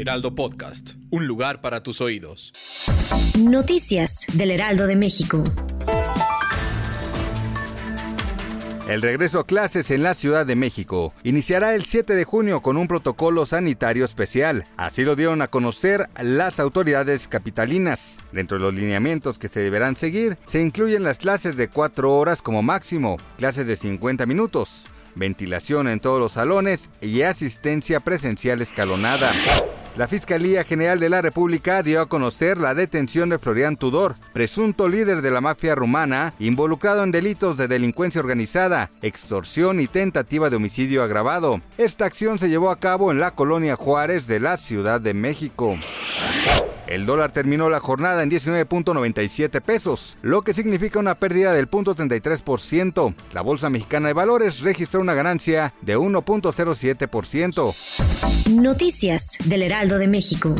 Heraldo Podcast, un lugar para tus oídos. Noticias del Heraldo de México. El regreso a clases en la Ciudad de México iniciará el 7 de junio con un protocolo sanitario especial. Así lo dieron a conocer las autoridades capitalinas. Dentro de los lineamientos que se deberán seguir, se incluyen las clases de 4 horas como máximo, clases de 50 minutos, ventilación en todos los salones y asistencia presencial escalonada. La Fiscalía General de la República dio a conocer la detención de Florian Tudor, presunto líder de la mafia rumana, involucrado en delitos de delincuencia organizada, extorsión y tentativa de homicidio agravado. Esta acción se llevó a cabo en la colonia Juárez de la Ciudad de México. El dólar terminó la jornada en 19.97 pesos, lo que significa una pérdida del 0.33%. La Bolsa Mexicana de Valores registró una ganancia de 1.07%. Noticias del Heraldo de México.